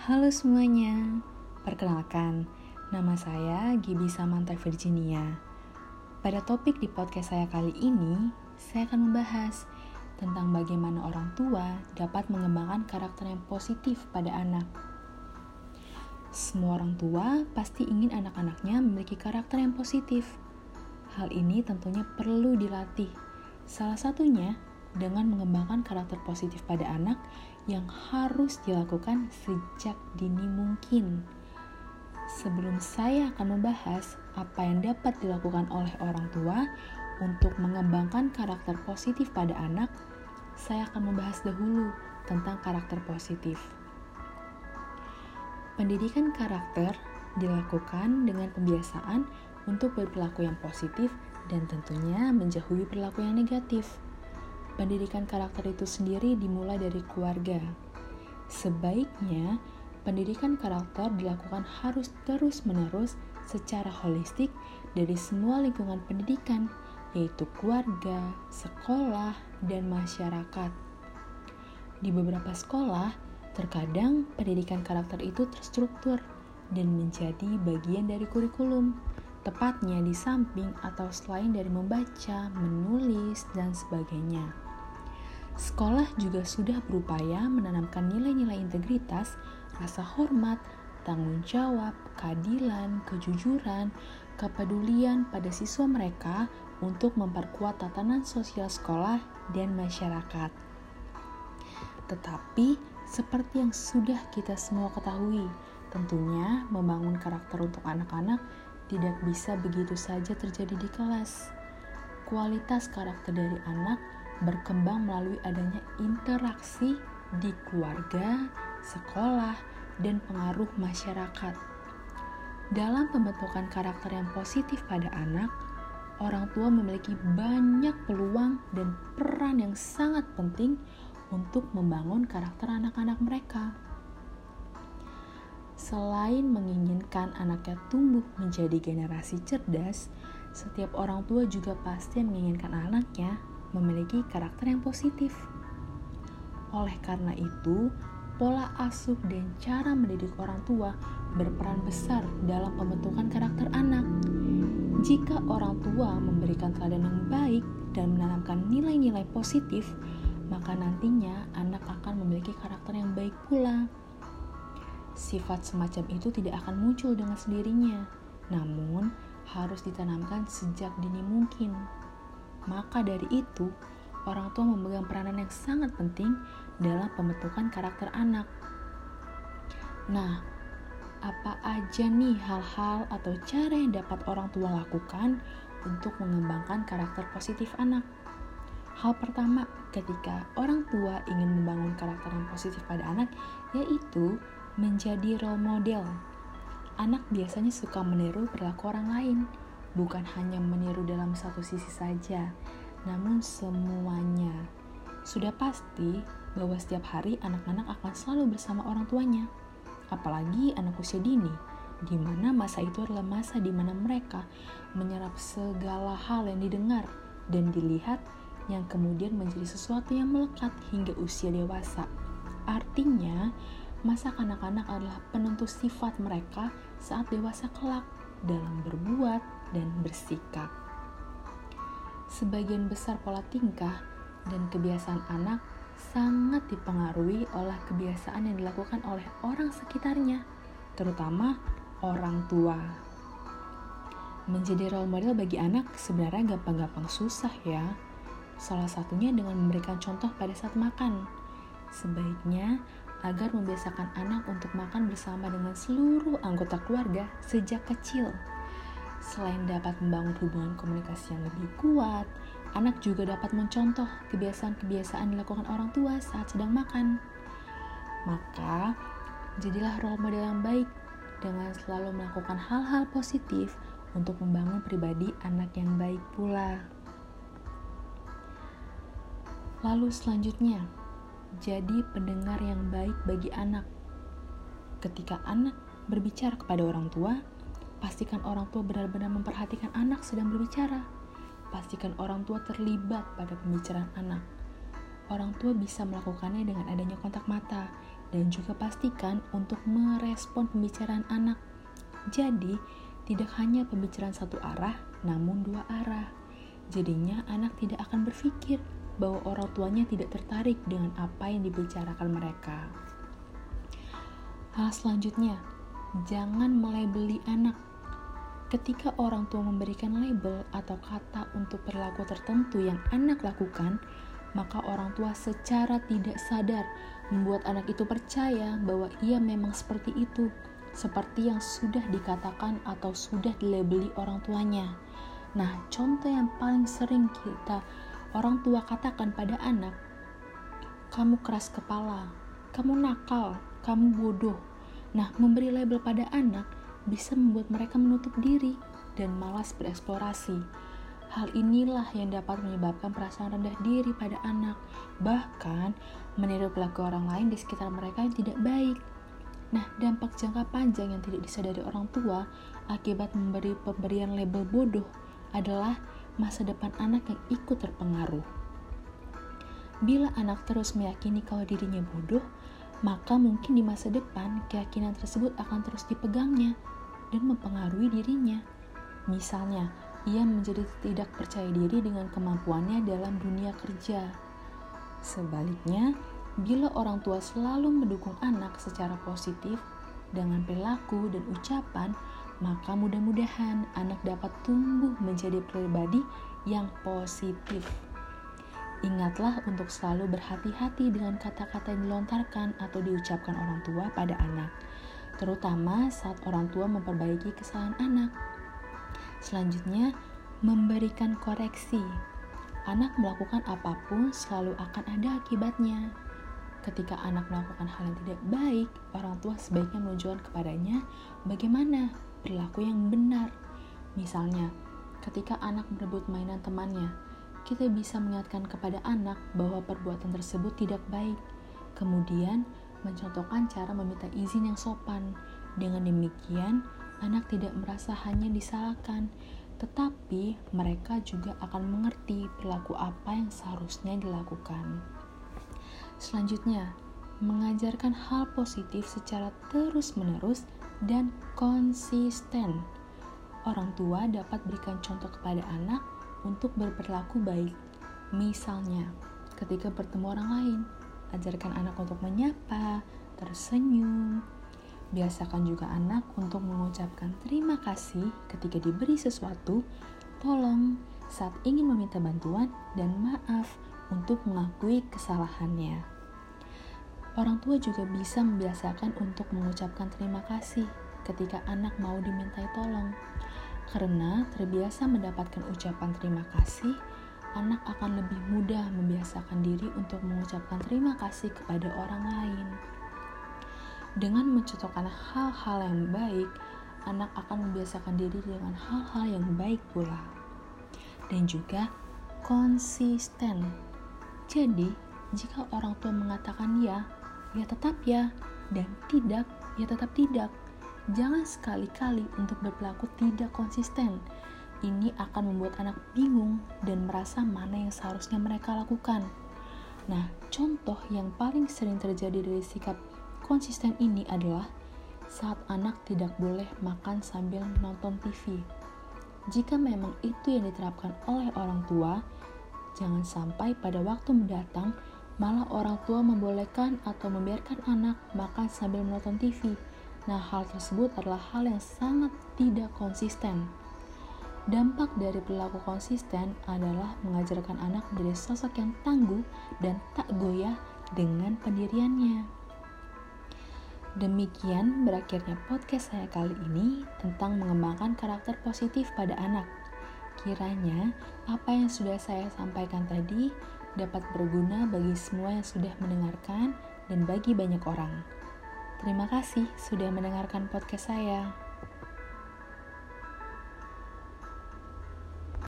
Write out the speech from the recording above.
Halo semuanya, perkenalkan, nama saya Gibi Samantha Virginia. Pada topik di podcast saya kali ini, saya akan membahas tentang bagaimana orang tua dapat mengembangkan karakter yang positif pada anak. Semua orang tua pasti ingin anak-anaknya memiliki karakter yang positif. Hal ini tentunya perlu dilatih. Salah satunya dengan mengembangkan karakter positif pada anak yang harus dilakukan sejak dini mungkin. Sebelum saya akan membahas apa yang dapat dilakukan oleh orang tua untuk mengembangkan karakter positif pada anak, saya akan membahas dahulu tentang karakter positif. Pendidikan karakter dilakukan dengan pembiasaan untuk berperilaku yang positif dan tentunya menjauhi perilaku yang negatif. Pendidikan karakter itu sendiri dimulai dari keluarga. Sebaiknya, pendidikan karakter dilakukan harus terus-menerus secara holistik dari semua lingkungan pendidikan, yaitu keluarga, sekolah, dan masyarakat. Di beberapa sekolah, terkadang pendidikan karakter itu terstruktur dan menjadi bagian dari kurikulum, tepatnya di samping atau selain dari membaca, menulis, dan sebagainya. Sekolah juga sudah berupaya menanamkan nilai-nilai integritas, rasa hormat, tanggung jawab, keadilan, kejujuran, kepedulian pada siswa mereka untuk memperkuat tatanan sosial sekolah dan masyarakat. Tetapi, seperti yang sudah kita semua ketahui, tentunya membangun karakter untuk anak-anak tidak bisa begitu saja terjadi di kelas. Kualitas karakter dari anak berkembang melalui adanya interaksi di keluarga, sekolah, dan pengaruh masyarakat. Dalam pembentukan karakter yang positif pada anak, orang tua memiliki banyak peluang dan peran yang sangat penting untuk membangun karakter anak-anak mereka. Selain menginginkan anaknya tumbuh menjadi generasi cerdas, setiap orang tua juga pasti menginginkan anaknya memiliki karakter yang positif. Oleh karena itu, pola asuh dan cara mendidik orang tua berperan besar dalam pembentukan karakter anak. Jika orang tua memberikan teladan yang baik dan menanamkan nilai-nilai positif, maka nantinya anak akan memiliki karakter yang baik pula. Sifat semacam itu tidak akan muncul dengan sendirinya, namun harus ditanamkan sejak dini mungkin. Maka dari itu, orang tua memegang peranan yang sangat penting dalam pembentukan karakter anak. Nah, apa aja nih hal-hal atau cara yang dapat orang tua lakukan untuk mengembangkan karakter positif anak? Hal pertama, ketika orang tua ingin membangun karakter yang positif pada anak, yaitu menjadi role model. Anak biasanya suka meniru perilaku orang lain, bukan hanya meniru dalam satu sisi saja, namun semuanya. Sudah pasti bahwa setiap hari anak-anak akan selalu bersama orang tuanya, apalagi anak usia dini, di mana masa itu adalah masa di mana mereka menyerap segala hal yang didengar dan dilihat yang kemudian menjadi sesuatu yang melekat hingga usia dewasa. Artinya, masa kanak-kanak adalah penentu sifat mereka saat dewasa kelak dalam berbuat dan bersikap. Sebagian besar pola tingkah dan kebiasaan anak sangat dipengaruhi oleh kebiasaan yang dilakukan oleh orang sekitarnya, terutama orang tua. Menjadi role model bagi anak sebenarnya gampang-gampang susah ya. Salah satunya dengan memberikan contoh pada saat makan. Sebaiknya agar membiasakan anak untuk makan bersama dengan seluruh anggota keluarga sejak kecil. Selain dapat membangun hubungan komunikasi yang lebih kuat, anak juga dapat mencontoh kebiasaan-kebiasaan dilakukan orang tua saat sedang makan. Maka, jadilah role model yang baik dengan selalu melakukan hal-hal positif untuk membangun pribadi anak yang baik pula. Lalu selanjutnya, jadi pendengar yang baik bagi anak. Ketika anak berbicara kepada orang tua, pastikan orang tua benar-benar memperhatikan anak sedang berbicara. Pastikan orang tua terlibat pada pembicaraan anak. Orang tua bisa melakukannya dengan adanya kontak mata, dan juga pastikan untuk merespon pembicaraan anak. Jadi, tidak hanya pembicaraan satu arah, namun dua arah. Jadinya anak tidak akan berpikir bahwa orang tuanya tidak tertarik dengan apa yang dibicarakan mereka. Hal selanjutnya, jangan melebeli anak. Ketika orang tua memberikan label atau kata untuk perilaku tertentu yang anak lakukan, maka orang tua secara tidak sadar membuat anak itu percaya bahwa ia memang seperti itu, seperti yang sudah dikatakan atau sudah dilabeli orang tuanya. Nah, contoh yang paling sering kita orang tua katakan pada anak, "Kamu keras kepala, kamu nakal, kamu bodoh." Nah, memberi label pada anak bisa membuat mereka menutup diri dan malas bereksplorasi Hal inilah yang dapat menyebabkan perasaan rendah diri pada anak, bahkan meniru pelaku orang lain di sekitar mereka yang tidak baik. Nah, dampak jangka panjang yang tidak disadari orang tua akibat memberi pemberian label bodoh adalah masa depan anak yang ikut terpengaruh. Bila anak terus meyakini kalau dirinya bodoh, maka mungkin di masa depan keyakinan tersebut akan terus dipegangnya dan mempengaruhi dirinya. Misalnya, ia menjadi tidak percaya diri dengan kemampuannya dalam dunia kerja. Sebaliknya, bila orang tua selalu mendukung anak secara positif dengan perilaku dan ucapan, maka mudah-mudahan anak dapat tumbuh menjadi pribadi yang positif. Ingatlah untuk selalu berhati-hati dengan kata-kata yang dilontarkan atau diucapkan orang tua pada anak, terutama saat orang tua memperbaiki kesalahan anak. Selanjutnya, memberikan koreksi. Anak melakukan apa pun selalu akan ada akibatnya. Ketika anak melakukan hal yang tidak baik, orang tua sebaiknya menunjukkan kepadanya bagaimana perilaku yang benar. Misalnya, ketika anak merebut mainan temannya, kita bisa mengingatkan kepada anak bahwa perbuatan tersebut tidak baik. Kemudian, mencontohkan cara meminta izin yang sopan. Dengan demikian, anak tidak merasa hanya disalahkan, tetapi mereka juga akan mengerti perilaku apa yang seharusnya dilakukan. Selanjutnya, mengajarkan hal positif secara terus-menerus dan konsisten. Orang tua dapat berikan contoh kepada anak untuk berperilaku baik. Misalnya, ketika bertemu orang lain, ajarkan anak untuk menyapa, tersenyum, Biasakan juga anak untuk mengucapkan terima kasih ketika diberi sesuatu, tolong saat ingin meminta bantuan, dan maaf untuk mengakui kesalahannya. Orang tua juga bisa membiasakan untuk mengucapkan terima kasih ketika anak mau dimintai tolong. Karena terbiasa mendapatkan ucapan terima kasih, anak akan lebih mudah membiasakan diri untuk mengucapkan terima kasih kepada orang lain. Dengan mencontohkan hal-hal yang baik, anak akan membiasakan diri dengan hal-hal yang baik pula. Dan juga konsisten. Jadi, jika orang tua mengatakan ya, ya tetap ya, dan tidak, ya tetap tidak. Jangan sekali-kali untuk berperilaku tidak konsisten. Ini akan membuat anak bingung dan merasa mana yang seharusnya mereka lakukan. Nah, contoh yang paling sering terjadi dari sikap konsisten ini adalah saat anak tidak boleh makan sambil nonton TV. Jika memang itu yang diterapkan oleh orang tua, jangan sampai pada waktu mendatang malah orang tua membolehkan atau membiarkan anak makan sambil menonton TV. Nah, hal tersebut adalah hal yang sangat tidak konsisten. Dampak dari perilaku konsisten adalah mengajarkan anak menjadi sosok yang tangguh dan tak goyah dengan pendiriannya. Demikian berakhirnya podcast saya kali ini tentang mengembangkan karakter positif pada anak. Kiranya apa yang sudah saya sampaikan tadi dapat berguna bagi semua yang sudah mendengarkan dan bagi banyak orang. Terima kasih sudah mendengarkan podcast saya.